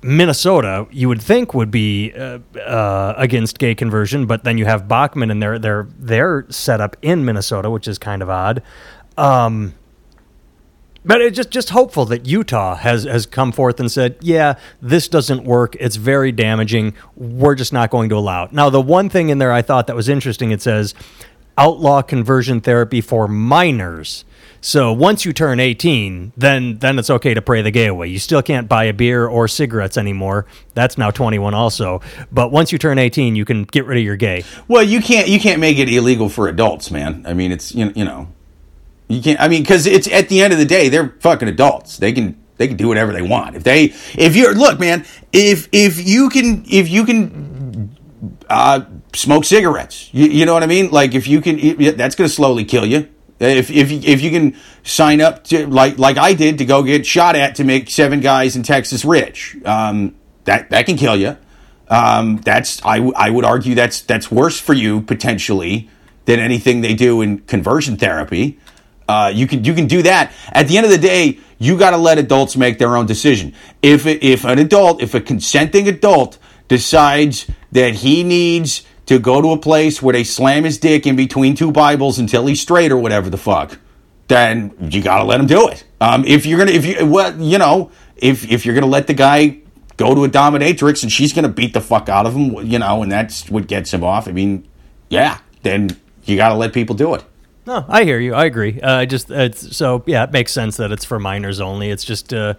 [SPEAKER 1] Minnesota, you would think would be uh, uh, against gay conversion, but then you have Bachmann and their their their setup in Minnesota, which is kind of odd. Um, but it's just just hopeful that Utah has has come forth and said, "Yeah, this doesn't work. It's very damaging. We're just not going to allow it." Now, the one thing in there I thought that was interesting, it says outlaw conversion therapy for minors. So once you turn 18, then then it's okay to pray the gay away. You still can't buy a beer or cigarettes anymore. That's now 21 also. But once you turn 18, you can get rid of your gay.
[SPEAKER 2] Well, you can't you can't make it illegal for adults, man. I mean, it's you you know, you can't. I mean, because it's at the end of the day, they're fucking adults. They can they can do whatever they want. If they if you're look, man, if if you can if you can uh, smoke cigarettes, you, you know what I mean? Like if you can, that's going to slowly kill you. If, if if you can sign up to like like I did to go get shot at to make seven guys in Texas rich, um, that that can kill you. Um, that's I, w- I would argue that's that's worse for you potentially than anything they do in conversion therapy. Uh, you can you can do that. At the end of the day, you got to let adults make their own decision. If if an adult, if a consenting adult decides that he needs to go to a place where they slam his dick in between two Bibles until he's straight or whatever the fuck, then you gotta let him do it. Um, if you're gonna, if you, well, you know, if if you're gonna let the guy go to a dominatrix and she's gonna beat the fuck out of him, you know, and that's what gets him off. I mean, yeah, then you gotta let people do it.
[SPEAKER 1] No, I hear you. I agree. Uh, I just it's so yeah, it makes sense that it's for minors only. It's just. Uh,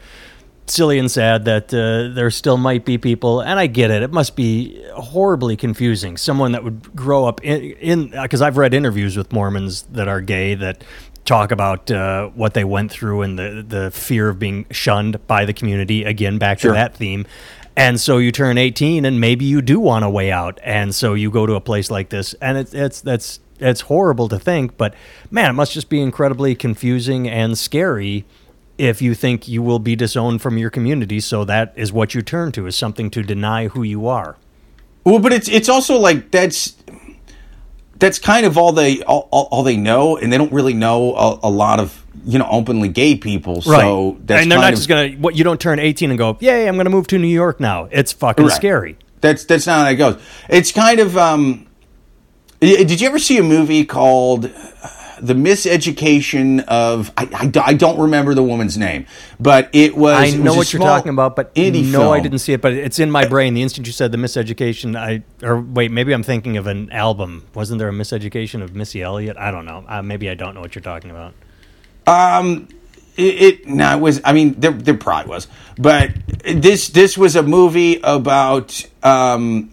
[SPEAKER 1] silly and sad that uh, there still might be people, and I get it. It must be horribly confusing. Someone that would grow up in because I've read interviews with Mormons that are gay that talk about uh, what they went through and the the fear of being shunned by the community. Again, back sure. to that theme. And so you turn 18, and maybe you do want a way out, and so you go to a place like this, and it's it's that's it's horrible to think, but man, it must just be incredibly confusing and scary if you think you will be disowned from your community. So that is what you turn to is something to deny who you are.
[SPEAKER 2] Well, but it's it's also like that's that's kind of all they all, all they know, and they don't really know a, a, lot of you know openly gay people. So
[SPEAKER 1] right. and they're not of, just gonna what you don't turn eighteen and go, yay, I'm gonna move to New York now. It's fucking right. scary.
[SPEAKER 2] That's that's not how it goes. It's kind of um. Did you ever see a movie called? The miseducation of I, I, I, don't remember the woman's name, but it was.
[SPEAKER 1] I know
[SPEAKER 2] was
[SPEAKER 1] what you're talking about, but no, film. I didn't see it, but it's in my brain. The instant you said the miseducation, I or wait, maybe I'm thinking of an album. Wasn't there a miseducation of Missy Elliott? I don't know. Uh, maybe I don't know what you're talking about.
[SPEAKER 2] Um, it, it no, it was. I mean, there there probably was, but this this was a movie about um,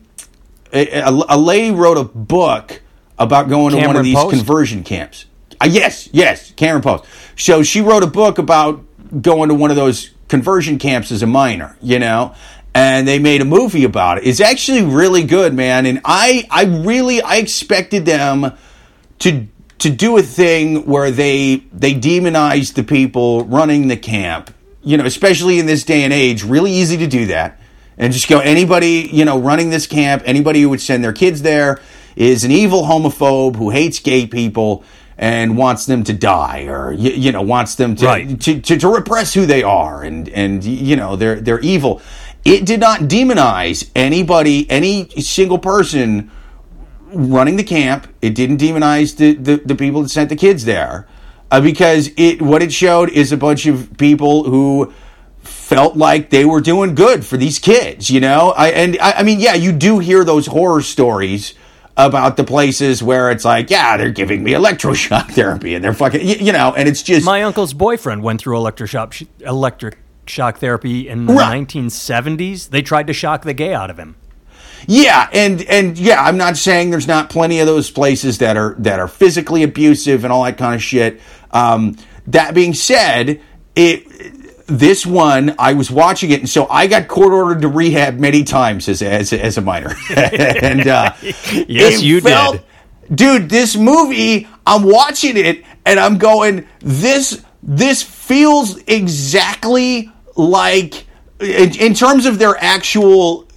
[SPEAKER 2] a, a lady wrote a book about going Cameron to one of these Post? conversion camps. Uh, yes, yes, Cameron Post. So she wrote a book about going to one of those conversion camps as a minor, you know, and they made a movie about it. It's actually really good, man. And I, I really, I expected them to to do a thing where they they demonize the people running the camp, you know, especially in this day and age. Really easy to do that, and just go anybody, you know, running this camp, anybody who would send their kids there is an evil homophobe who hates gay people and wants them to die or you, you know wants them to, right. to, to, to repress who they are and and you know they're they're evil. It did not demonize anybody any single person running the camp. It didn't demonize the, the, the people that sent the kids there uh, because it what it showed is a bunch of people who felt like they were doing good for these kids you know? I and I, I mean yeah you do hear those horror stories about the places where it's like, yeah, they're giving me electroshock therapy and they're fucking, you, you know, and it's just.
[SPEAKER 1] My uncle's boyfriend went through electroshock electric shock therapy in the right. 1970s. They tried to shock the gay out of him.
[SPEAKER 2] Yeah, and and yeah, I'm not saying there's not plenty of those places that are that are physically abusive and all that kind of shit. Um, that being said, it this one I was watching it, and so I got court ordered to rehab many times as as, as a minor. and uh,
[SPEAKER 1] yes, you felt,
[SPEAKER 2] did, dude. This movie, I'm watching it, and I'm going, this this feels exactly like in, in terms of their actual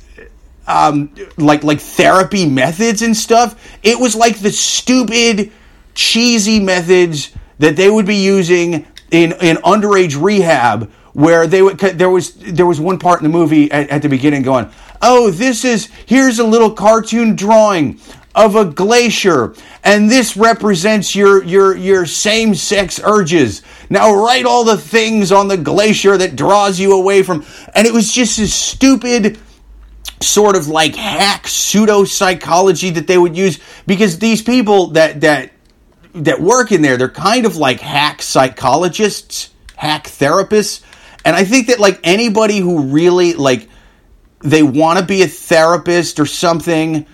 [SPEAKER 2] um, like like therapy methods and stuff. It was like the stupid, cheesy methods that they would be using in in underage rehab where they would there was there was one part in the movie at, at the beginning going, "Oh, this is here's a little cartoon drawing of a glacier and this represents your your your same-sex urges. Now write all the things on the glacier that draws you away from and it was just this stupid sort of like hack pseudo psychology that they would use because these people that that that work in there they're kind of like hack psychologists hack therapists and i think that like anybody who really like they want to be a therapist or something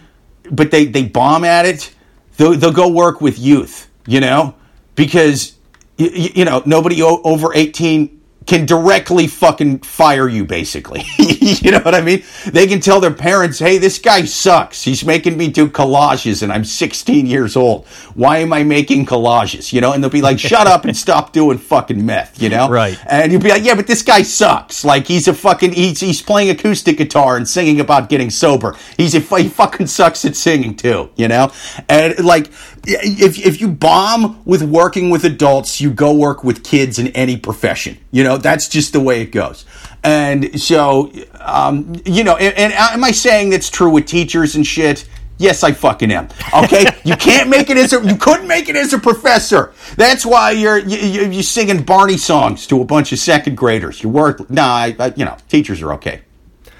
[SPEAKER 2] but they, they bomb at it, they'll, they'll go work with youth, you know, because, you, you know, nobody over 18 can directly fucking fire you, basically. you know what I mean? They can tell their parents, hey, this guy sucks. He's making me do collages and I'm 16 years old. Why am I making collages? You know, and they'll be like, shut up and stop doing fucking meth, you know?
[SPEAKER 1] Right.
[SPEAKER 2] And you'll be like, yeah, but this guy sucks. Like, he's a fucking, he's, he's playing acoustic guitar and singing about getting sober. He's a, he fucking sucks at singing too, you know? And like, if, if you bomb with working with adults, you go work with kids in any profession. You know, that's just the way it goes. And so, um, you know, and, and am I saying that's true with teachers and shit? Yes, I fucking am. Okay, you can't make it as a you couldn't make it as a professor. That's why you're you, you're singing Barney songs to a bunch of second graders. You work. Nah, I, I, you know, teachers are okay,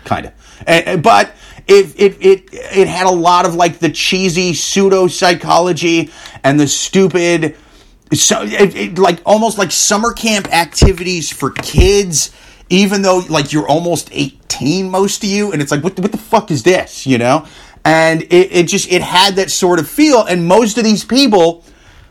[SPEAKER 2] kind of. But it, it it it had a lot of like the cheesy pseudo psychology and the stupid so it, it, like almost like summer camp activities for kids even though like you're almost 18 most of you and it's like what, what the fuck is this you know? And it, it just it had that sort of feel and most of these people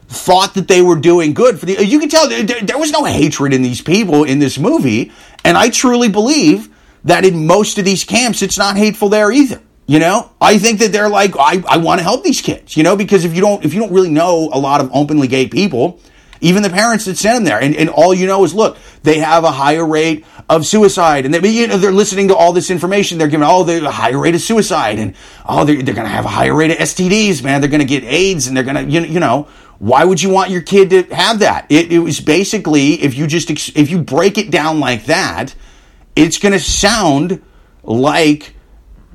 [SPEAKER 2] thought that they were doing good for the you can tell there, there was no hatred in these people in this movie and i truly believe that in most of these camps, it's not hateful there either. You know, I think that they're like, I, I want to help these kids, you know, because if you don't, if you don't really know a lot of openly gay people, even the parents that send them there, and, and all you know is, look, they have a higher rate of suicide, and they, you know, they're listening to all this information. They're giving, oh, the higher rate of suicide, and oh, they're, they're going to have a higher rate of STDs, man. They're going to get AIDS, and they're going to, you, you know, why would you want your kid to have that? It, it was basically, if you just, if you break it down like that, it's going to sound like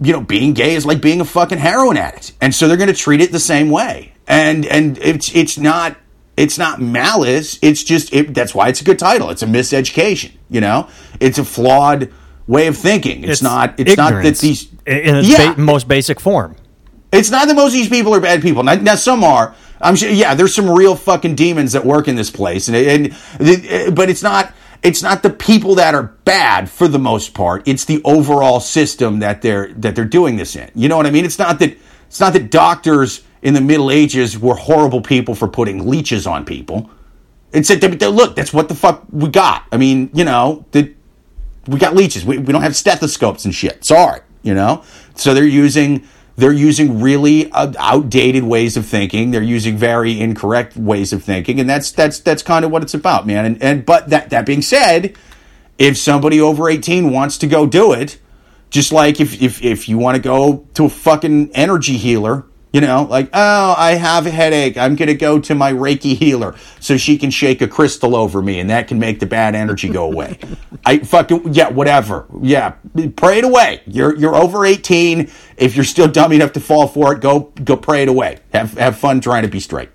[SPEAKER 2] you know being gay is like being a fucking heroin addict. And so they're going to treat it the same way. And and it's it's not it's not malice. It's just it, that's why it's a good title. It's a miseducation you know? It's a flawed way of thinking. It's, it's not it's not that these
[SPEAKER 1] in its yeah, ba- most basic form.
[SPEAKER 2] It's not that most of these people are bad people. Now, now some are. I'm sure yeah there's some real fucking demons that work in this place. And, and but it's not it's not the people that are bad for the most part. It's the overall system that they're that they're doing this in. You know what I mean? It's not that it's not that doctors in the Middle Ages were horrible people for putting leeches on people. It's that look, that's what the fuck we got. I mean, you know, that we got leeches. We, we don't have stethoscopes and shit. Sorry, you know. So they're using they're using really uh, outdated ways of thinking. They're using very incorrect ways of thinking, and that's that's that's kind of what it's about, man. And and but that that being said, if somebody over eighteen wants to go do it, just like if if if you want to go to a fucking energy healer you know, like, oh, I have a headache. I'm going to go to my Reiki healer so she can shake a crystal over me and that can make the bad energy go away. I fucking, yeah, whatever. Yeah, pray it away. You're, you're over 18. If you're still dumb enough to fall for it, go, go pray it away. Have, have fun trying to be straight.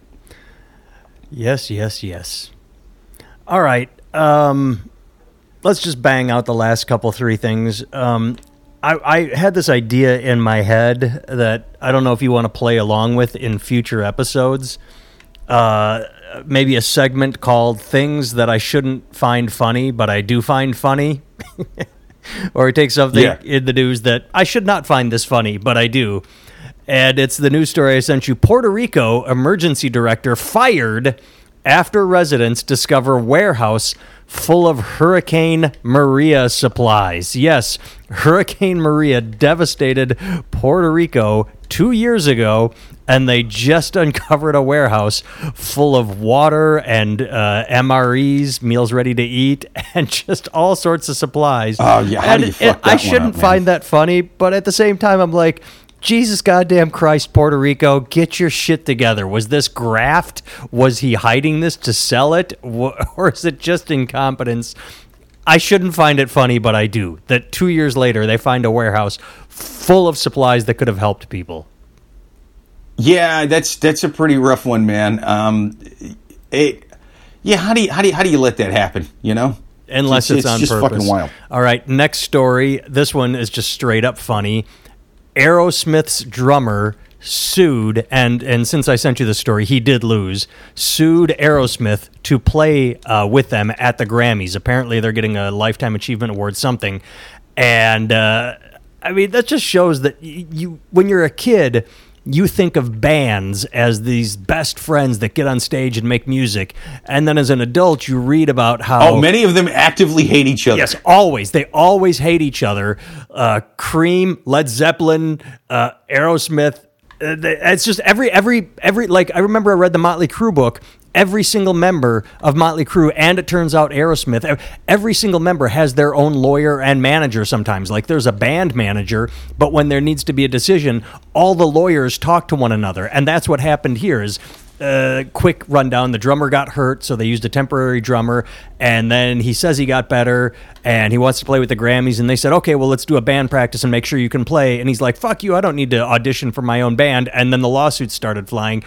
[SPEAKER 1] Yes, yes, yes. All right. Um, let's just bang out the last couple, three things. Um, I, I had this idea in my head that I don't know if you want to play along with in future episodes. Uh, maybe a segment called "Things That I Shouldn't Find Funny, But I Do Find Funny," or take something yeah. in the news that I should not find this funny, but I do. And it's the news story I sent you. Puerto Rico emergency director fired after residents discover warehouse full of Hurricane Maria supplies. Yes, Hurricane Maria devastated Puerto Rico two years ago, and they just uncovered a warehouse full of water and uh, MREs, meals ready to eat, and just all sorts of supplies.
[SPEAKER 2] Oh, yeah. How and, do you fuck that
[SPEAKER 1] I shouldn't
[SPEAKER 2] up,
[SPEAKER 1] find that funny, but at the same time, I'm like, Jesus goddamn Christ, Puerto Rico, get your shit together. Was this graft? Was he hiding this to sell it? Or is it just incompetence? I shouldn't find it funny, but I do. That two years later, they find a warehouse full of supplies that could have helped people.
[SPEAKER 2] Yeah, that's that's a pretty rough one, man. Um, it, yeah, how do you how do you, how do you let that happen? You know,
[SPEAKER 1] unless it's,
[SPEAKER 2] it's
[SPEAKER 1] on
[SPEAKER 2] just
[SPEAKER 1] purpose.
[SPEAKER 2] fucking wild.
[SPEAKER 1] All right, next story. This one is just straight up funny. Aerosmith's drummer sued and and since I sent you the story, he did lose. Sued Aerosmith to play uh, with them at the Grammys. Apparently, they're getting a lifetime achievement award, something. And uh, I mean, that just shows that you when you're a kid. You think of bands as these best friends that get on stage and make music, and then as an adult, you read about how
[SPEAKER 2] Oh, many of them actively hate each other.
[SPEAKER 1] Yes, always. They always hate each other. Uh, Cream, Led Zeppelin, uh, Aerosmith. Uh, they- it's just every every every like I remember I read the Motley Crue book. Every single member of Motley Crue, and it turns out Aerosmith, every single member has their own lawyer and manager sometimes. Like there's a band manager, but when there needs to be a decision, all the lawyers talk to one another. And that's what happened here is uh, quick rundown. The drummer got hurt, so they used a temporary drummer, and then he says he got better and he wants to play with the Grammys. And they said, okay, well, let's do a band practice and make sure you can play. And he's like, fuck you, I don't need to audition for my own band. And then the lawsuits started flying.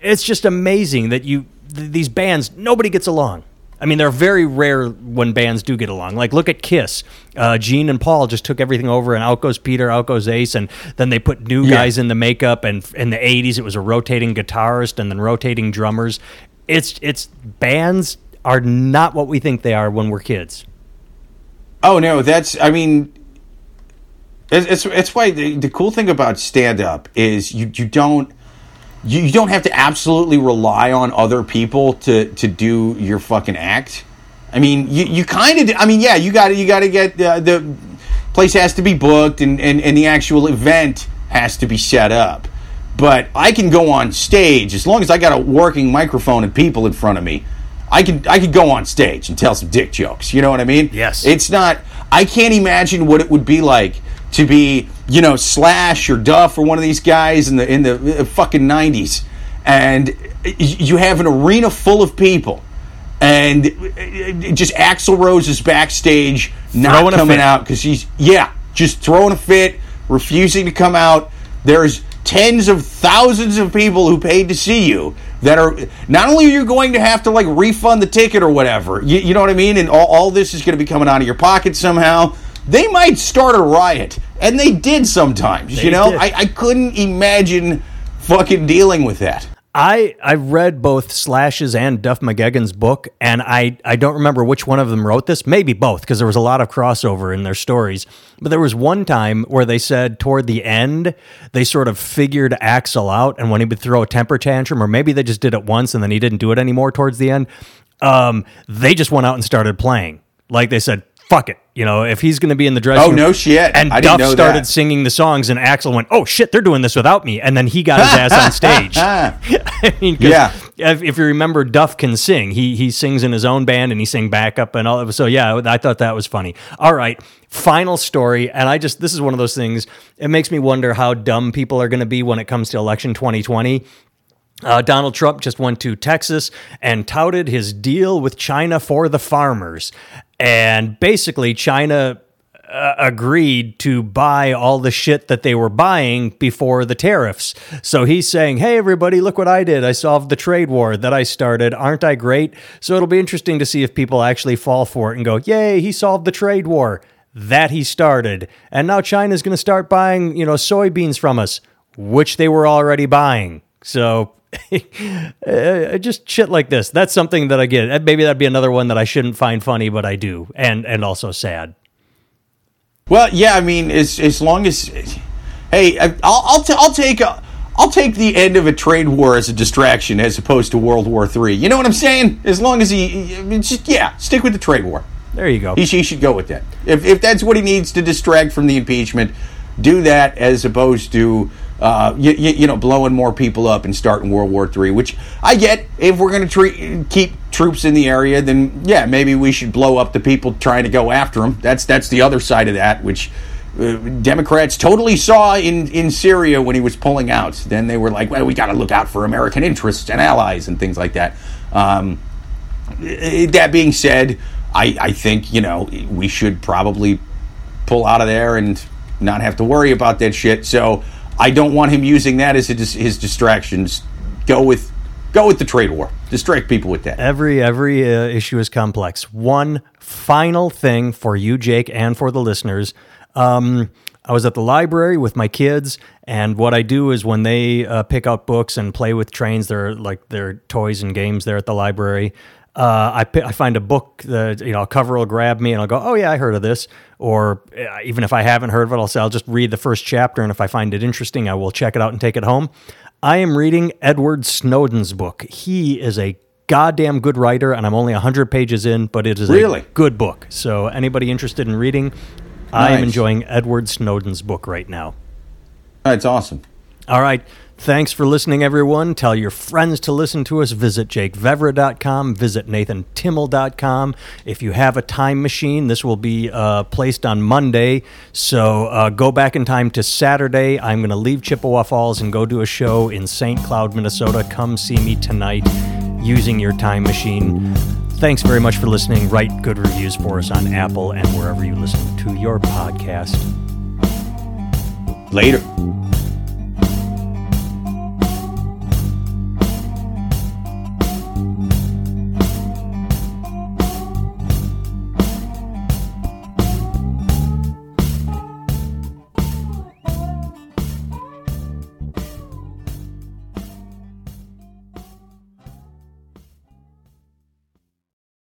[SPEAKER 1] It's just amazing that you th- these bands nobody gets along. I mean, they're very rare when bands do get along. Like, look at Kiss. Uh, Gene and Paul just took everything over, and out goes Peter, out goes Ace, and then they put new
[SPEAKER 2] Yeah.
[SPEAKER 1] guys in the makeup. And in the '80s, it was a rotating guitarist and then rotating drummers. It's it's bands are not what we think they are when we're kids.
[SPEAKER 2] Oh no, that's I mean, it's it's, it's why the, the cool thing about stand up is you you don't you, you don't have to absolutely rely on other people to to do your fucking act. I mean, you, you kind of I mean, yeah, you got you got to get uh, the place has to be booked and, and and the actual event has to be set up. But I can go on stage as long as I got a working microphone and people in front of me. I can I could go on stage and tell some dick jokes. You know what I mean?
[SPEAKER 1] Yes.
[SPEAKER 2] It's not. I can't imagine what it would be like to be, you know, Slash or Duff or one of these guys in the in the uh, fucking nineties, and you have an arena full of people, and uh, just Axl Rose is backstage, not
[SPEAKER 1] Throwing
[SPEAKER 2] coming out because he's yeah, just throwing a fit, refusing to come out. There's tens of thousands of people who paid to see you that are not only are you going to have to like refund the ticket or whatever you, you know what i mean? And all, all this is going to be coming out of your pocket somehow. They might start a riot and they did sometimes
[SPEAKER 1] They
[SPEAKER 2] you know. I, I couldn't imagine fucking dealing with that
[SPEAKER 1] I I read both Slash's and Duff McKagan's book, and I I don't remember which one of them wrote this. Maybe both, because there was a lot of crossover in their stories. But there was one time where they said toward the end they sort of figured Axl out, and when he would throw a temper tantrum, or maybe they just did it once and then he didn't do it anymore towards the end. Um, they just went out and started playing. Like they said, "Fuck it." You know, if he's going to be in the dressing
[SPEAKER 2] Oh,
[SPEAKER 1] room,
[SPEAKER 2] no shit.
[SPEAKER 1] And
[SPEAKER 2] I didn't
[SPEAKER 1] Duff started
[SPEAKER 2] that.
[SPEAKER 1] singing the songs, and Axl went, "Oh shit, they're doing this without me," and then he got his ass on stage. I mean,
[SPEAKER 2] Yeah.
[SPEAKER 1] If, if you remember, Duff can sing. He he sings in his own band and he sang backup and all. So yeah, I thought that was funny. All right, final story, and I just this is one of those things. It makes me wonder how dumb people are going to be when it comes to election 2020. Uh, Donald Trump just went to Texas and touted his deal with China for the farmers. And basically, China uh, agreed to buy all the shit that they were buying before the tariffs. So he's saying, Hey, everybody, look what I did. I solved the trade war that I started. Aren't I great? So it'll be interesting to see if people actually fall for it and go, Yay, he solved the trade war that he started. And now China's going to start buying, you know, soybeans from us, which they were already buying. So just shit like this. That's something that I get. Uh, Maybe that'd be another one that I shouldn't find funny, but I do, and and also sad.
[SPEAKER 2] Well, yeah, I mean, as as long as, hey, I- I'll I'll, t- I'll take a, I'll take the end of a trade war as a distraction as opposed to World War Three. You know what I'm saying? As long as he, I mean, just yeah, stick with the trade war.
[SPEAKER 1] There you go.
[SPEAKER 2] He, he should go with that. If if that's what he needs to distract from the impeachment, do that as opposed to. Uh, you, you, know, blowing more people up and starting World War III, which I get. If we're going to keep troops in the area, then yeah, maybe we should blow up the people trying to go after them. That's that's the other side of that, which uh, Democrats totally saw in in Syria when he was pulling out. Then they were like, well, we got to look out for American interests and allies and things like that. Um, uh, that being said, I, I think you know we should probably pull out of there and not have to worry about that shit. So I don't want him using that as his, his distractions. Go with go with the trade war. Distract people with that.
[SPEAKER 1] Every every uh, issue is complex. One final thing for you, Jake, and for the listeners. Um, I was at the library with my kids, and what I do is when they uh, pick up books and play with trains, they're like their toys and games there at the library. Uh, I, I find a book that you know a cover will grab me and I'll go oh yeah I heard of this or uh, even if I haven't heard of it I'll say I'll just read the first chapter and if I find it interesting I will check it out and take it home. I am reading Edward Snowden's book. He is a goddamn good writer and I'm only 100 pages in but it is
[SPEAKER 2] Really?
[SPEAKER 1] a good book. So anybody interested in reading I am enjoying Edward Snowden's book right now.
[SPEAKER 2] That's awesome.
[SPEAKER 1] All right. Thanks for listening, everyone. Tell your friends to listen to us. Visit jakevevra.com. Visit nathantimmel.com. If you have a time machine, this will be uh, placed on Monday. So uh, go back in time to Saturday. I'm going to leave Chippewa Falls and go do a show in St. Cloud, Minnesota. Come see me tonight using your time machine. Thanks very much for listening. Write good reviews for us on Apple and wherever you listen to your podcast.
[SPEAKER 2] Later.